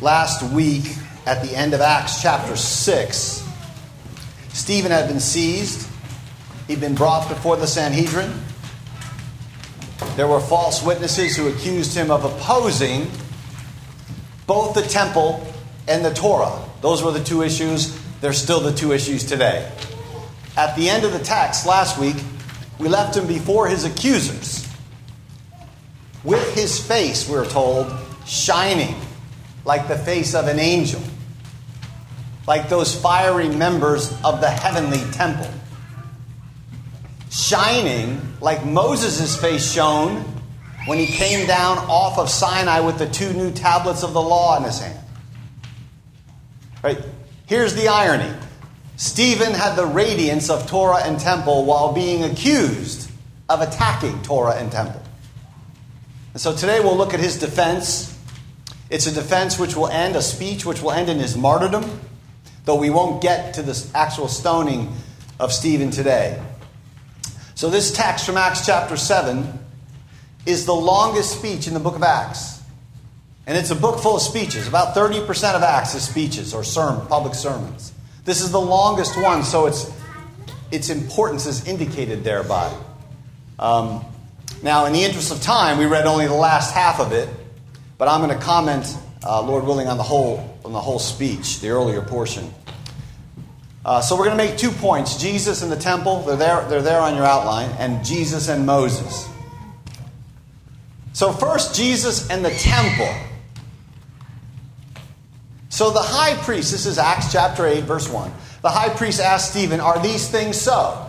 Last week, at the end of Acts chapter 6, Stephen had been seized. He'd been brought before the Sanhedrin. There were false witnesses who accused him of opposing both the temple and the Torah. Those were the two issues. They're still the two issues today. At the end of the text last week, we left him before his accusers with his face, we're told, shining like the face of an angel, like those fiery members of the heavenly temple, shining like Moses' face shone when he came down off of Sinai with the two new tablets of the law in his hand. Right? Here's the irony. Stephen had the radiance of Torah and temple while being accused of attacking Torah and temple. And so today we'll look at his defense. It's a defense which will end, a speech which will end in his martyrdom, though we won't get to the actual stoning of Stephen today. So, this text from Acts chapter 7 is the longest speech in the book of Acts. And it's a book full of speeches. About 30% of Acts is speeches or sermon, public sermons. This is the longest one, so its, its importance is indicated thereby. Um, now, in the interest of time, we read only the last half of it, but I'm going to comment, uh, Lord willing, on the whole on the whole speech, the earlier portion. Uh, so we're going to make two points: Jesus and the temple. They're there. They're there on your outline, and Jesus and Moses. So first, Jesus and the temple. So the high priest. This is Acts chapter eight, verse one. The high priest asked Stephen, "Are these things so?"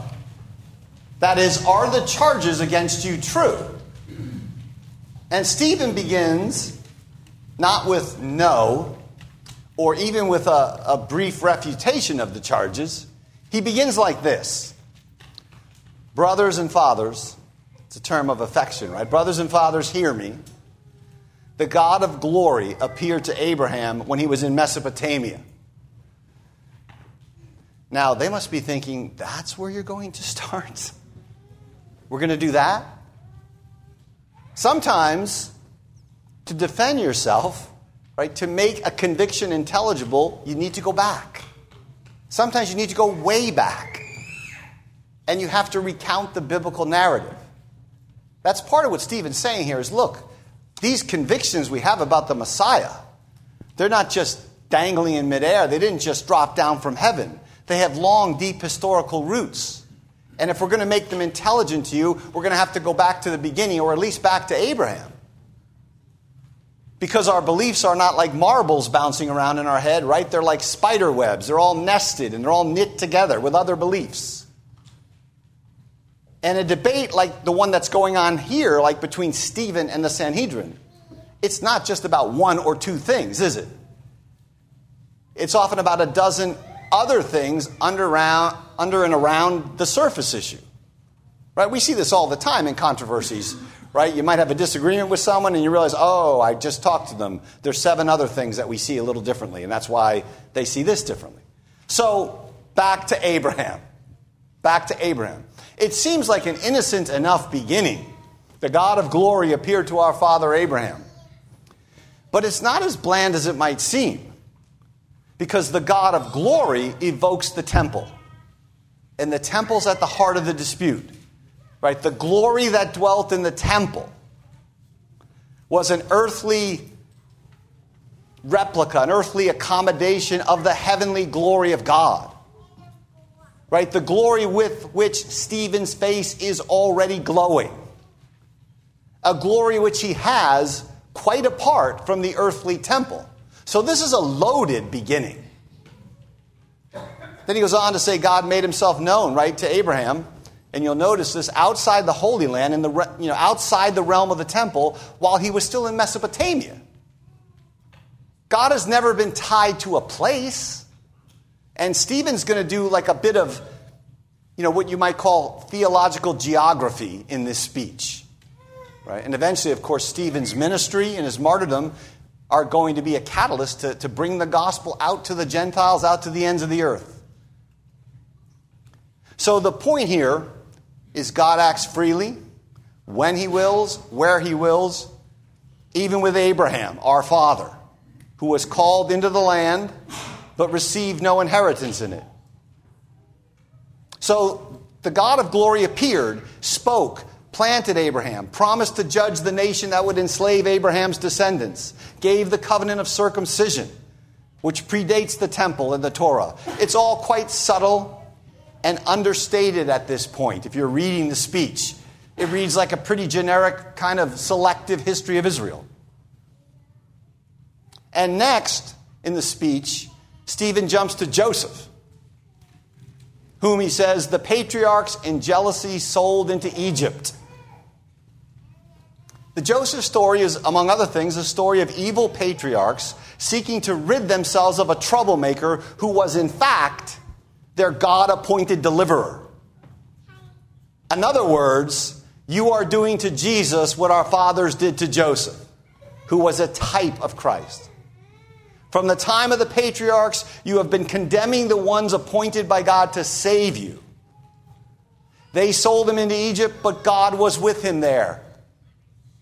That is, are the charges against you true? And Stephen begins not with no, or even with a, a, brief refutation of the charges. He begins like this Brothers and fathers, it's a term of affection, right? Brothers and fathers, hear me. The God of glory appeared to Abraham when he was in Mesopotamia. Now, they must be thinking, that's where you're going to start? We're going to do that? Sometimes, to defend yourself, right, to make a conviction intelligible, you need to go back. Sometimes you need to go way back. And you have to recount the biblical narrative. That's part of what Stephen's saying here is look, these convictions we have about the Messiah, they're not just dangling in midair. They didn't just drop down from heaven. They have long, deep historical roots. And if we're going to make them intelligent to you, we're going to have to go back to the beginning, or at least back to Abraham. Because our beliefs are not like marbles bouncing around in our head, right? They're like spider webs. They're all nested and they're all knit together with other beliefs. And a debate like the one that's going on here, like between Stephen and the Sanhedrin, it's not just about one or two things, is it? It's often about a dozen other things under, around, under and around the surface issue. Right? We see this all the time in controversies. Right? You might have a disagreement with someone and you realize, oh, I just talked to them. There's seven other things that we see a little differently, and that's why they see this differently. So, back to Abraham. Back to Abraham. It seems like an innocent enough beginning. The God of glory appeared to our father Abraham. But it's not as bland as it might seem because the God of glory evokes the temple. And the temple's at the heart of the dispute. Right? The glory that dwelt in the temple was an earthly replica, an earthly accommodation of the heavenly glory of God. Right? The glory with which Stephen's face is already glowing. A glory which he has quite apart from the earthly temple. So this is a loaded beginning. Then he goes on to say God made himself known, right, to Abraham. And you'll notice this outside the Holy Land, in the, you know, outside the realm of the temple, while he was still in Mesopotamia. God has never been tied to a place. And Stephen's going to do like a bit of, you know, what you might call theological geography in this speech. Right? And eventually, of course, Stephen's ministry and his martyrdom are going to be a catalyst to, to bring the gospel out to the Gentiles, out to the ends of the earth. So the point here is God acts freely, when he wills, where he wills, even with Abraham, our father, who was called into the land but received no inheritance in it. So the God of glory appeared, spoke, planted Abraham, promised to judge the nation that would enslave Abraham's descendants, gave the covenant of circumcision, which predates the temple and the Torah. It's all quite subtle and understated at this point if you're reading the speech. It reads like a pretty generic, kind of selective history of Israel. And next in the speech, Stephen jumps to Joseph, whom he says the patriarchs in jealousy sold into Egypt. The Joseph story is, among other things, a story of evil patriarchs seeking to rid themselves of a troublemaker who was, in fact, their God appointed deliverer. In other words, you are doing to Jesus what our fathers did to Joseph, who was a type of Christ. From the time of the patriarchs, you have been condemning the ones appointed by God to save you. They sold him into Egypt, but God was with him there,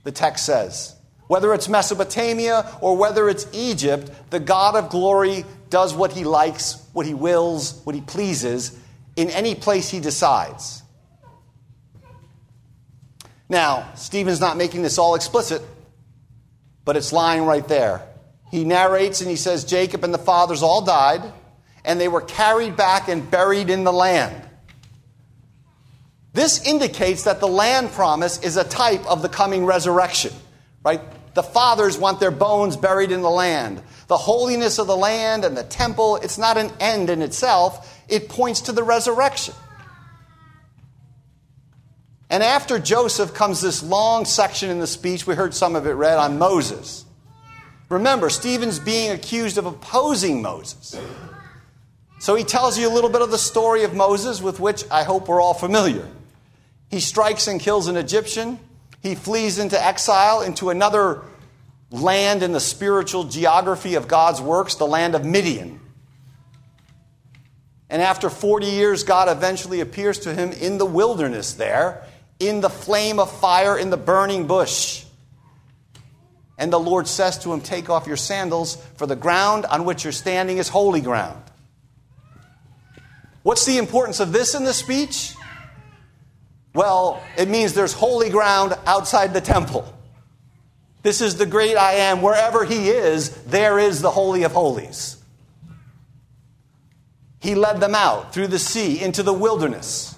the text says. Whether it's Mesopotamia or whether it's Egypt, the God of glory does what he likes, what he wills, what he pleases in any place he decides. Now, Stephen's not making this all explicit, but it's lying right there. He narrates and he says Jacob and the fathers all died, and they were carried back and buried in the land. This indicates that the land promise is a type of the coming resurrection, right? The fathers want their bones buried in the land. The holiness of the land and the temple, it's not an end in itself, it points to the resurrection. And after Joseph comes this long section in the speech, we heard some of it read on Moses. Remember, Stephen's being accused of opposing Moses. So he tells you a little bit of the story of Moses, with which I hope we're all familiar. He strikes and kills an Egyptian. He flees into exile into another land in the spiritual geography of God's works, the land of Midian. And after 40 years, God eventually appears to him in the wilderness there, in the flame of fire, in the burning bush. And the Lord says to him, Take off your sandals, for the ground on which you're standing is holy ground. What's the importance of this in the speech? Well, it means there's holy ground outside the temple. This is the great I am. Wherever he is, there is the Holy of Holies. He led them out through the sea into the wilderness,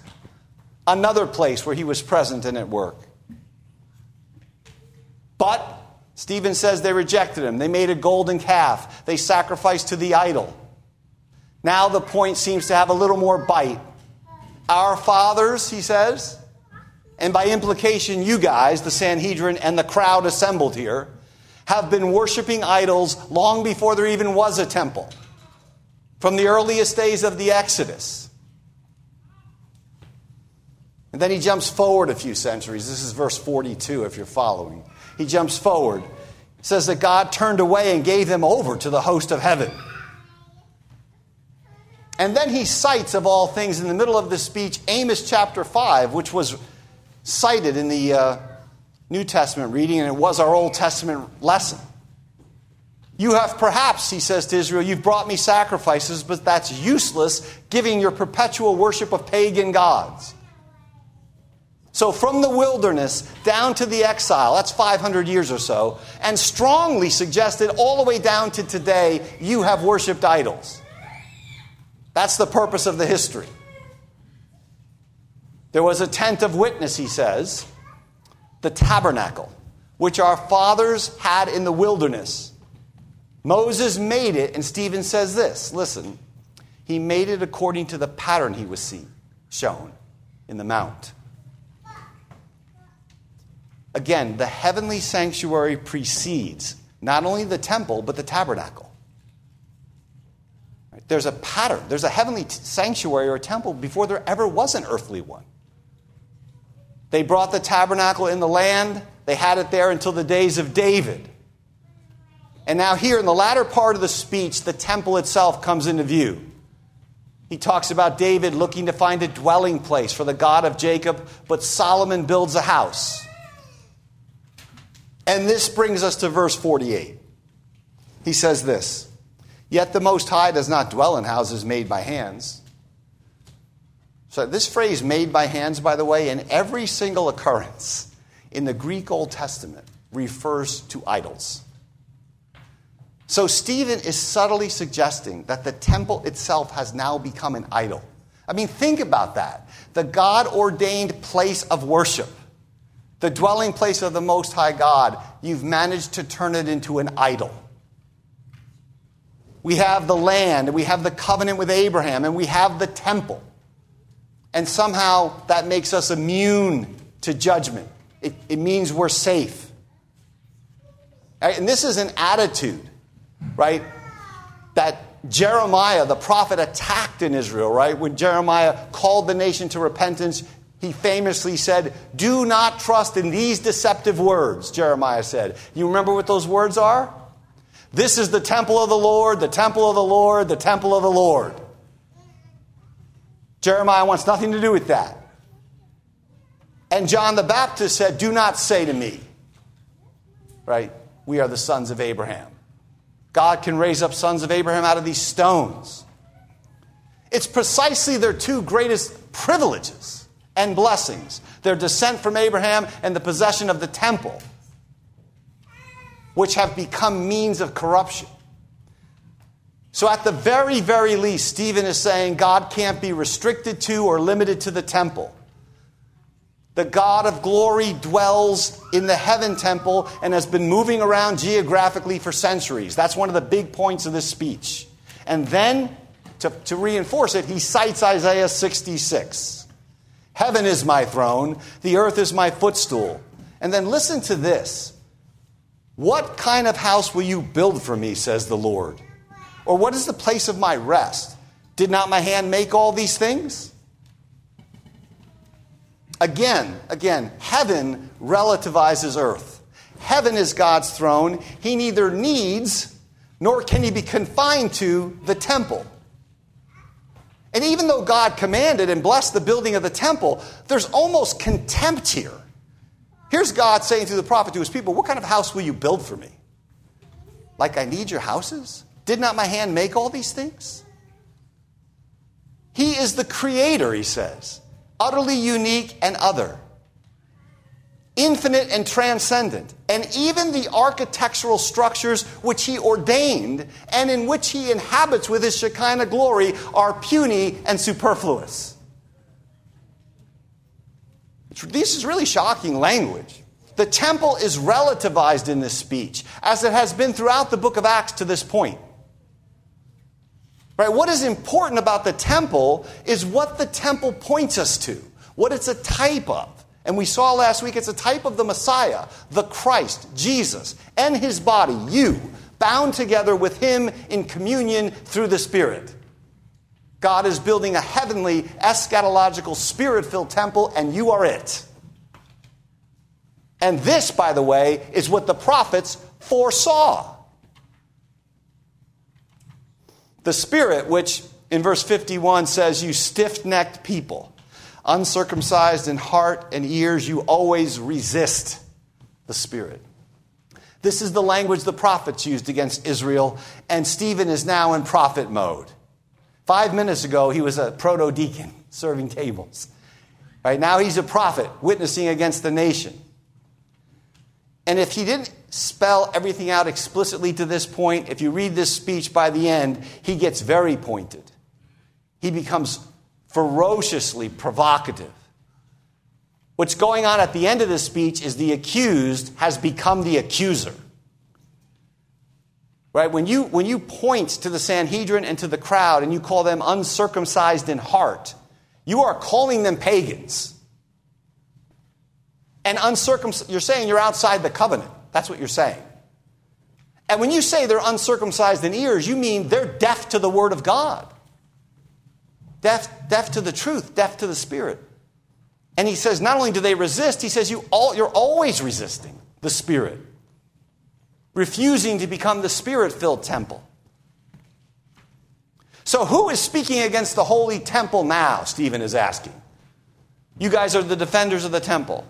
another place where he was present and at work. But, Stephen says they rejected him. They made a golden calf, they sacrificed to the idol. Now the point seems to have a little more bite. Our fathers, he says, and by implication, you guys, the Sanhedrin and the crowd assembled here, have been worshiping idols long before there even was a temple, from the earliest days of the Exodus. And then he jumps forward a few centuries. This is verse 42, if you're following. He jumps forward. Says that God turned away and gave them over to the host of heaven. And then he cites, of all things, in the middle of this speech, Amos chapter 5, which was cited in the uh, New Testament reading, and it was our Old Testament lesson. You have perhaps, he says to Israel, you've brought me sacrifices, but that's useless, giving your perpetual worship of pagan gods. So, from the wilderness down to the exile, that's 500 years or so, and strongly suggested all the way down to today, you have worshiped idols. That's the purpose of the history. There was a tent of witness, he says, the tabernacle, which our fathers had in the wilderness. Moses made it, and Stephen says this listen, he made it according to the pattern he was seen, shown in the mount. Again, the heavenly sanctuary precedes not only the temple, but the tabernacle. There's a pattern, there's a heavenly sanctuary or temple before there ever was an earthly one. They brought the tabernacle in the land, they had it there until the days of David. And now, here in the latter part of the speech, the temple itself comes into view. He talks about David looking to find a dwelling place for the God of Jacob, but Solomon builds a house. And this brings us to verse 48. he says this Yet the Most High does not dwell in houses made by hands. So, this phrase, made by hands, by the way, in every single occurrence in the Greek Old Testament refers to idols. So, Stephen is subtly suggesting that the temple itself has now become an idol. I mean, think about that. The God ordained place of worship, the dwelling place of the Most High God, you've managed to turn it into an idol. We have the land, and we have the covenant with Abraham, and we have the temple. And somehow that makes us immune to judgment. It, it means we're safe. And this is an attitude, right? That Jeremiah, the prophet, attacked in Israel, right? When Jeremiah called the nation to repentance, he famously said, Do not trust in these deceptive words, Jeremiah said. You remember what those words are? This is the temple of the Lord, the temple of the Lord, the temple of the Lord. Jeremiah wants nothing to do with that. And John the Baptist said, Do not say to me, right? We are the sons of Abraham. God can raise up sons of Abraham out of these stones. It's precisely their two greatest privileges and blessings their descent from Abraham and the possession of the temple, which have become means of corruption. So, at the very, very least, Stephen is saying God can't be restricted to or limited to the temple. The God of glory dwells in the heaven temple and has been moving around geographically for centuries. That's one of the big points of this speech. And then, to, to reinforce it, he cites Isaiah 66 Heaven is my throne, the earth is my footstool. And then listen to this What kind of house will you build for me, says the Lord? Or what is the place of my rest? Did not my hand make all these things? Again, again, heaven relativizes earth. Heaven is God's throne. He neither needs nor can he be confined to the temple. And even though God commanded and blessed the building of the temple, there's almost contempt here. Here's God saying through the prophet to his people, What kind of house will you build for me? Like I need your houses? Did not my hand make all these things? He is the creator, he says utterly unique and other, infinite and transcendent, and even the architectural structures which he ordained and in which he inhabits with his Shekinah glory are puny and superfluous. This is really shocking language. The temple is relativized in this speech, as it has been throughout the book of Acts to this point. Right? What is important about the temple is what the temple points us to, what it's a type of. And we saw last week it's a type of the Messiah, the Christ, Jesus, and his body, you, bound together with him in communion through the Spirit. God is building a heavenly, eschatological, spirit filled temple, and you are it. And this, by the way, is what the prophets foresaw. The Spirit, which in verse 51 says, You stiff necked people, uncircumcised in heart and ears, you always resist the Spirit. This is the language the prophets used against Israel, and Stephen is now in prophet mode. Five minutes ago, he was a proto deacon serving tables. Right now, he's a prophet witnessing against the nation. And if he didn't spell everything out explicitly to this point, if you read this speech by the end, he gets very pointed. He becomes ferociously provocative. What's going on at the end of this speech is the accused has become the accuser. Right? When you, when you point to the Sanhedrin and to the crowd and you call them uncircumcised in heart, you are calling them pagans. And uncircumcised, you're saying you're outside the covenant. That's what you're saying. And when you say they're uncircumcised in ears, you mean they're deaf to the word of God. Deaf, deaf to the truth, deaf to the spirit. And he says, not only do they resist, he says you all, you're always resisting the spirit, refusing to become the spirit filled temple. So, who is speaking against the holy temple now? Stephen is asking. You guys are the defenders of the temple.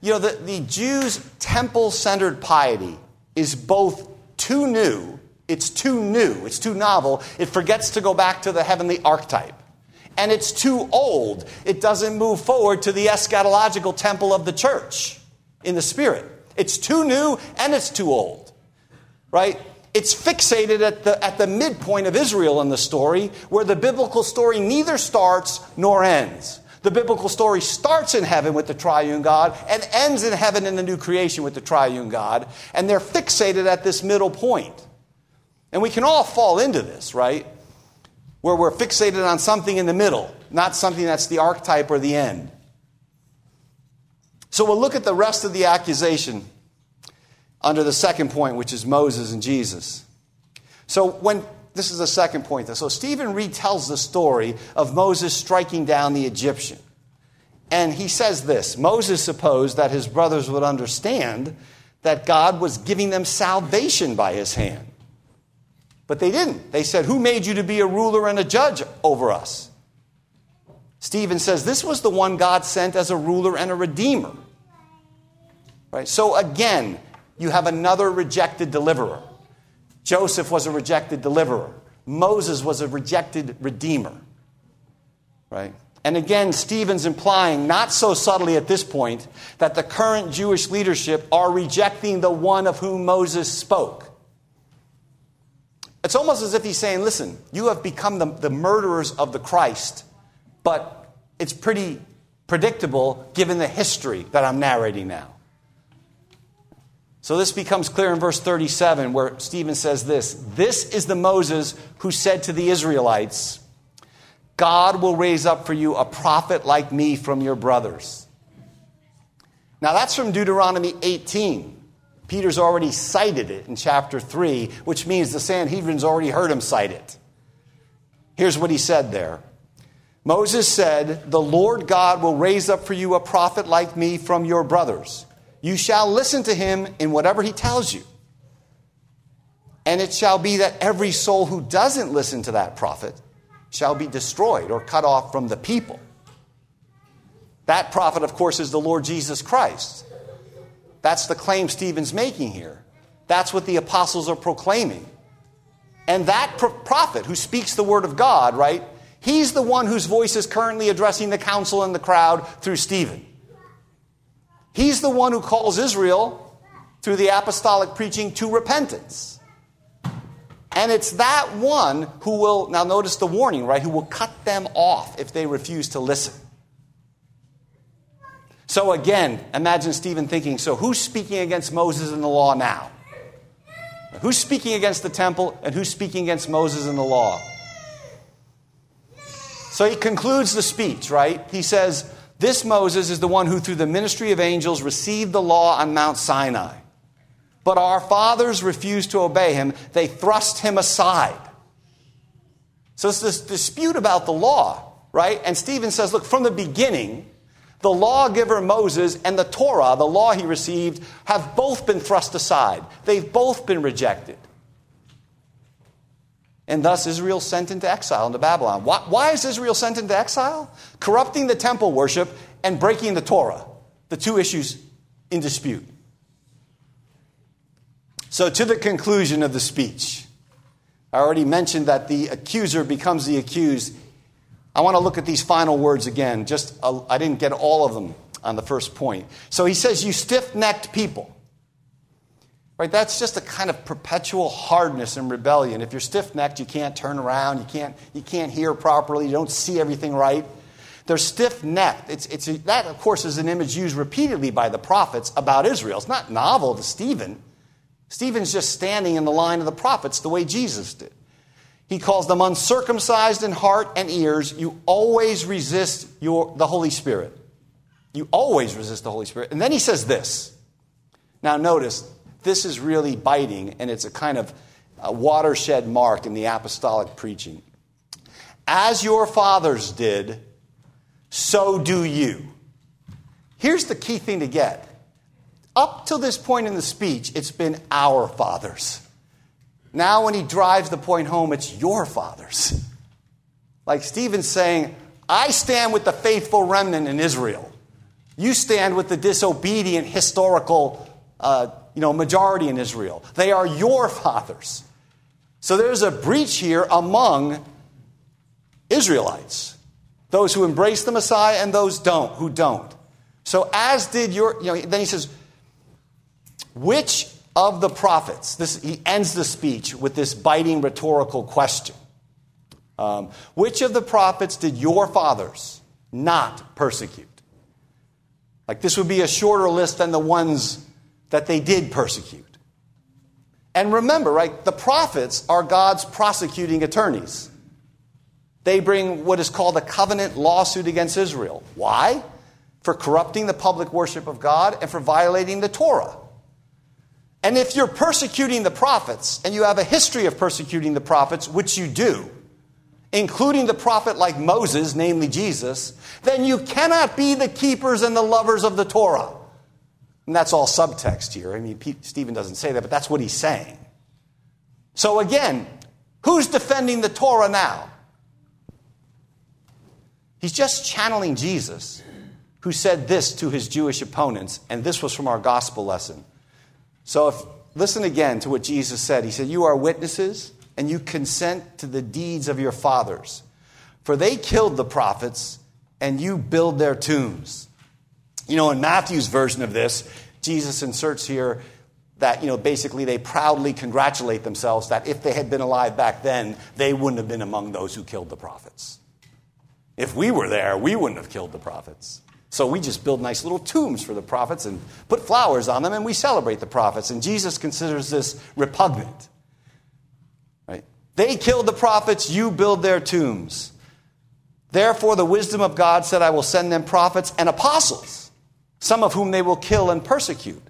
You know, the, the Jews' temple centered piety is both too new, it's too new, it's too novel, it forgets to go back to the heavenly archetype. And it's too old, it doesn't move forward to the eschatological temple of the church in the spirit. It's too new and it's too old, right? It's fixated at the, at the midpoint of Israel in the story, where the biblical story neither starts nor ends. The biblical story starts in heaven with the triune God and ends in heaven in the new creation with the triune God, and they're fixated at this middle point. And we can all fall into this, right? Where we're fixated on something in the middle, not something that's the archetype or the end. So we'll look at the rest of the accusation under the second point, which is Moses and Jesus. So when this is the second point. So Stephen retells the story of Moses striking down the Egyptian. And he says this Moses supposed that his brothers would understand that God was giving them salvation by his hand. But they didn't. They said, Who made you to be a ruler and a judge over us? Stephen says, This was the one God sent as a ruler and a redeemer. Right? So again, you have another rejected deliverer. Joseph was a rejected deliverer. Moses was a rejected redeemer. Right? And again, Stephen's implying, not so subtly at this point, that the current Jewish leadership are rejecting the one of whom Moses spoke. It's almost as if he's saying, listen, you have become the, the murderers of the Christ, but it's pretty predictable given the history that I'm narrating now. So this becomes clear in verse 37, where Stephen says this This is the Moses who said to the Israelites, God will raise up for you a prophet like me from your brothers. Now that's from Deuteronomy 18. Peter's already cited it in chapter 3, which means the Sanhedrin's already heard him cite it. Here's what he said there Moses said, The Lord God will raise up for you a prophet like me from your brothers. You shall listen to him in whatever he tells you. And it shall be that every soul who doesn't listen to that prophet shall be destroyed or cut off from the people. That prophet, of course, is the Lord Jesus Christ. That's the claim Stephen's making here. That's what the apostles are proclaiming. And that prophet who speaks the word of God, right, he's the one whose voice is currently addressing the council and the crowd through Stephen. He's the one who calls Israel through the apostolic preaching to repentance. And it's that one who will, now notice the warning, right, who will cut them off if they refuse to listen. So again, imagine Stephen thinking, so who's speaking against Moses and the law now? Who's speaking against the temple and who's speaking against Moses and the law? So he concludes the speech, right? He says, this Moses is the one who, through the ministry of angels, received the law on Mount Sinai. But our fathers refused to obey him, they thrust him aside. So it's this dispute about the law, right? And Stephen says, look, from the beginning, the lawgiver Moses and the Torah, the law he received, have both been thrust aside. They've both been rejected. And thus Israel sent into exile into Babylon. Why, why, is Israel sent into exile? Corrupting the temple worship and breaking the Torah, the two issues in dispute. So, to the conclusion of the speech, I already mentioned that the accuser becomes the accused. I want to look at these final words again. Just, uh, I didn't get all of them on the first point. So he says, You stiff necked people. Right? That's just a kind of perpetual hardness and rebellion. If you're stiff necked, you can't turn around, you can't, you can't hear properly, you don't see everything right. They're stiff necked. It's, it's that, of course, is an image used repeatedly by the prophets about Israel. It's not novel to Stephen. Stephen's just standing in the line of the prophets the way Jesus did. He calls them uncircumcised in heart and ears. You always resist your, the Holy Spirit. You always resist the Holy Spirit. And then he says this. Now, notice, this is really biting, and it's a kind of a watershed mark in the apostolic preaching. As your fathers did, so do you. Here's the key thing to get. Up to this point in the speech, it's been our fathers. Now, when he drives the point home, it's your fathers. Like Stephen's saying, I stand with the faithful remnant in Israel. You stand with the disobedient historical uh, you know, majority in Israel. They are your fathers. So there's a breach here among Israelites, those who embrace the Messiah and those don't, who don't. So as did your, you know, then he says, which of the prophets, this, he ends the speech with this biting rhetorical question. Um, which of the prophets did your fathers not persecute? Like this would be a shorter list than the ones that they did persecute. And remember, right, the prophets are God's prosecuting attorneys. They bring what is called a covenant lawsuit against Israel. Why? For corrupting the public worship of God and for violating the Torah. And if you're persecuting the prophets, and you have a history of persecuting the prophets, which you do, including the prophet like Moses, namely Jesus, then you cannot be the keepers and the lovers of the Torah. And that's all subtext here. I mean, Pete, Stephen doesn't say that, but that's what he's saying. So again, who's defending the Torah now? He's just channeling Jesus, who said this to his Jewish opponents, and this was from our gospel lesson. So if, listen again to what Jesus said. He said, You are witnesses, and you consent to the deeds of your fathers. For they killed the prophets, and you build their tombs. You know, in Matthew's version of this, Jesus inserts here that, you know, basically they proudly congratulate themselves that if they had been alive back then, they wouldn't have been among those who killed the prophets. If we were there, we wouldn't have killed the prophets. So we just build nice little tombs for the prophets and put flowers on them and we celebrate the prophets. And Jesus considers this repugnant. Right? They killed the prophets, you build their tombs. Therefore, the wisdom of God said, I will send them prophets and apostles some of whom they will kill and persecute,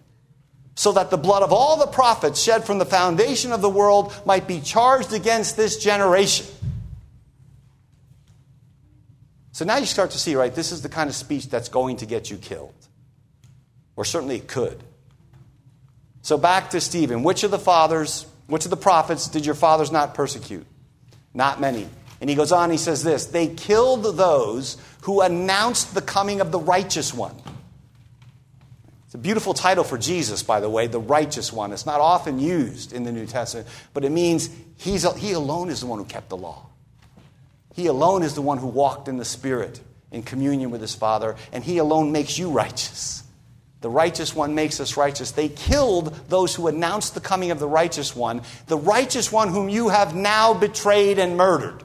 so that the blood of all the prophets shed from the foundation of the world might be charged against this generation. So now you start to see, right, this is the kind of speech that's going to get you killed. Or certainly it could. So back to Stephen. Which of the fathers, which of the prophets did your fathers not persecute? Not many. And he goes on, he says this They killed those who announced the coming of the righteous one. It's a beautiful title for Jesus, by the way, the righteous one. It's not often used in the New Testament, but it means he's, he alone is the one who kept the law. He alone is the one who walked in the Spirit in communion with his Father, and he alone makes you righteous. The righteous one makes us righteous. They killed those who announced the coming of the righteous one, the righteous one whom you have now betrayed and murdered.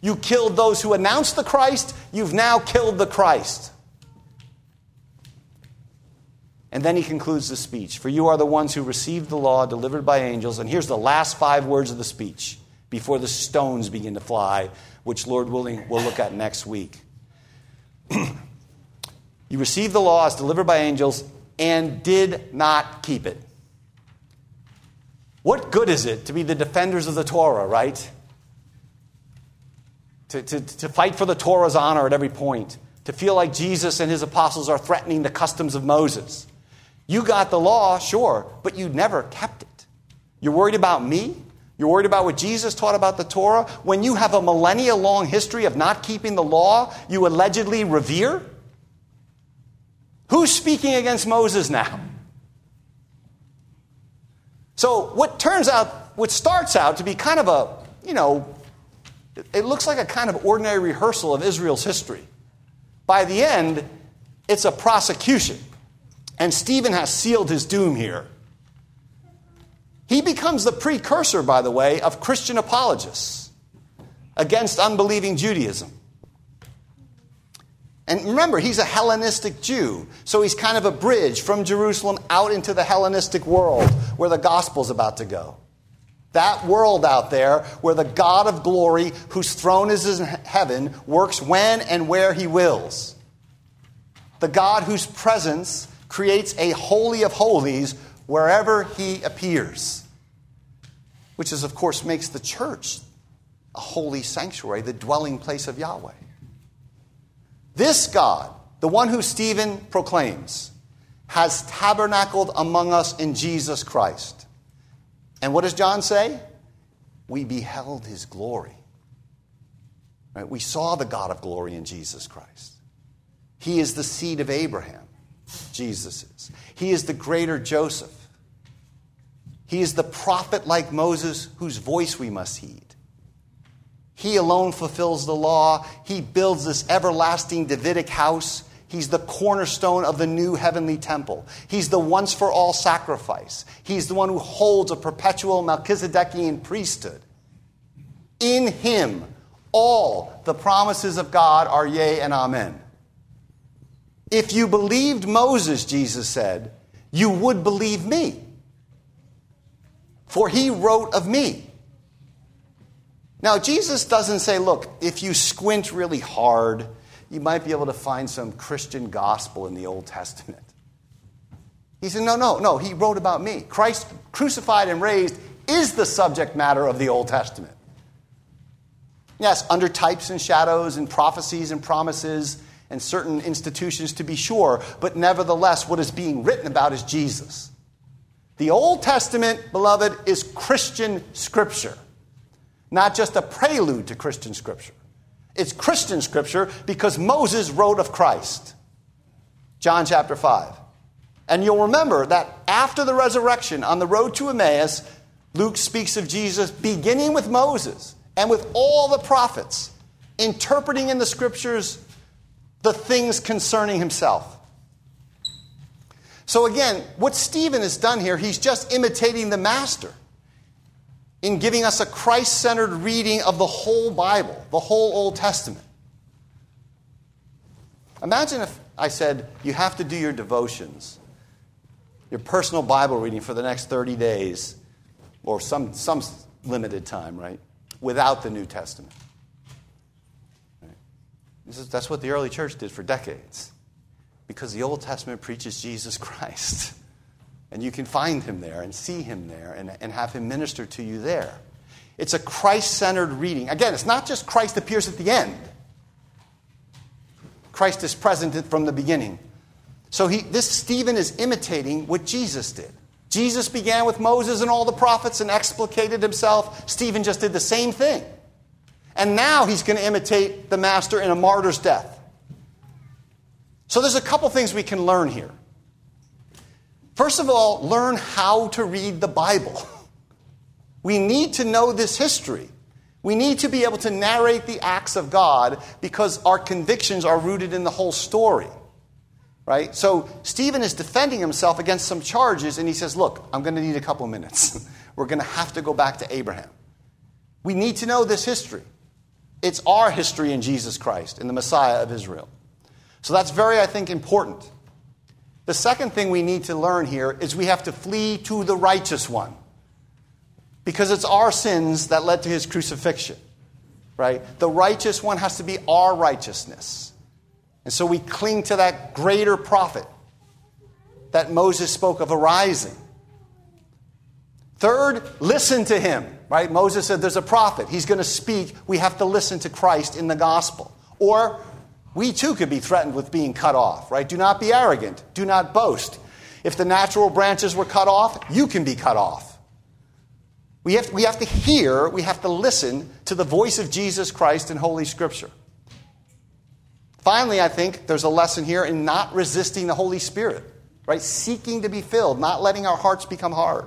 You killed those who announced the Christ, you've now killed the Christ. And then he concludes the speech For you are the ones who received the law delivered by angels. And here's the last five words of the speech before the stones begin to fly, which, Lord willing, we'll look at next week. you received the law as delivered by angels and did not keep it. What good is it to be the defenders of the Torah, right? To, to, to fight for the Torah's honor at every point, to feel like Jesus and his apostles are threatening the customs of Moses. You got the law, sure, but you never kept it. You're worried about me? You're worried about what Jesus taught about the Torah? When you have a millennia long history of not keeping the law you allegedly revere? Who's speaking against Moses now? So, what turns out, what starts out to be kind of a, you know, it looks like a kind of ordinary rehearsal of Israel's history. By the end, it's a prosecution. And Stephen has sealed his doom here. He becomes the precursor, by the way, of Christian apologists against unbelieving Judaism. And remember, he's a Hellenistic Jew, so he's kind of a bridge from Jerusalem out into the Hellenistic world where the gospel's about to go. That world out there where the God of glory, whose throne is in heaven, works when and where he wills. The God whose presence creates a holy of holies wherever he appears. Which is, of course, makes the church a holy sanctuary, the dwelling place of Yahweh. This God, the one who Stephen proclaims, has tabernacled among us in Jesus Christ. And what does John say? We beheld his glory. Right? We saw the God of glory in Jesus Christ. He is the seed of Abraham. Jesus is. He is the greater Joseph. He is the prophet like Moses whose voice we must heed. He alone fulfills the law. He builds this everlasting Davidic house. He's the cornerstone of the new heavenly temple. He's the once for all sacrifice. He's the one who holds a perpetual Melchizedekian priesthood. In him, all the promises of God are yea and amen. If you believed Moses, Jesus said, you would believe me. For he wrote of me. Now, Jesus doesn't say, look, if you squint really hard, you might be able to find some Christian gospel in the Old Testament. He said, no, no, no, he wrote about me. Christ crucified and raised is the subject matter of the Old Testament. Yes, under types and shadows and prophecies and promises and certain institutions to be sure, but nevertheless, what is being written about is Jesus. The Old Testament, beloved, is Christian scripture, not just a prelude to Christian scripture. It's Christian scripture because Moses wrote of Christ. John chapter 5. And you'll remember that after the resurrection on the road to Emmaus, Luke speaks of Jesus beginning with Moses and with all the prophets, interpreting in the scriptures the things concerning himself. So, again, what Stephen has done here, he's just imitating the master in giving us a Christ centered reading of the whole Bible, the whole Old Testament. Imagine if I said, you have to do your devotions, your personal Bible reading for the next 30 days, or some, some limited time, right? without the New Testament. Is, that's what the early church did for decades. Because the Old Testament preaches Jesus Christ. And you can find him there and see him there and, and have him minister to you there. It's a Christ centered reading. Again, it's not just Christ appears at the end, Christ is present from the beginning. So he, this Stephen is imitating what Jesus did. Jesus began with Moses and all the prophets and explicated himself. Stephen just did the same thing. And now he's going to imitate the master in a martyr's death. So there's a couple things we can learn here. First of all, learn how to read the Bible. We need to know this history. We need to be able to narrate the acts of God because our convictions are rooted in the whole story. Right? So Stephen is defending himself against some charges, and he says, Look, I'm going to need a couple minutes. We're going to have to go back to Abraham. We need to know this history. It's our history in Jesus Christ, in the Messiah of Israel. So that's very, I think, important. The second thing we need to learn here is we have to flee to the righteous one. Because it's our sins that led to his crucifixion. Right? The righteous one has to be our righteousness. And so we cling to that greater prophet that Moses spoke of arising. Third, listen to him, right? Moses said there's a prophet. He's going to speak. We have to listen to Christ in the gospel. Or we too could be threatened with being cut off, right? Do not be arrogant. Do not boast. If the natural branches were cut off, you can be cut off. We have, we have to hear, we have to listen to the voice of Jesus Christ in Holy Scripture. Finally, I think there's a lesson here in not resisting the Holy Spirit, right? Seeking to be filled, not letting our hearts become hard.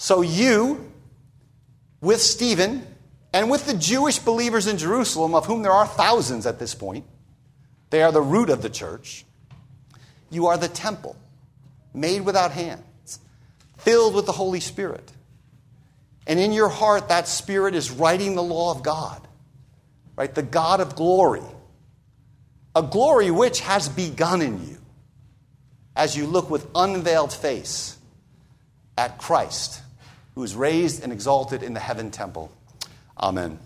So, you, with Stephen, and with the Jewish believers in Jerusalem, of whom there are thousands at this point, they are the root of the church. You are the temple, made without hands, filled with the Holy Spirit. And in your heart, that Spirit is writing the law of God, right? The God of glory a glory which has begun in you as you look with unveiled face at Christ, who is raised and exalted in the heaven temple. Amen.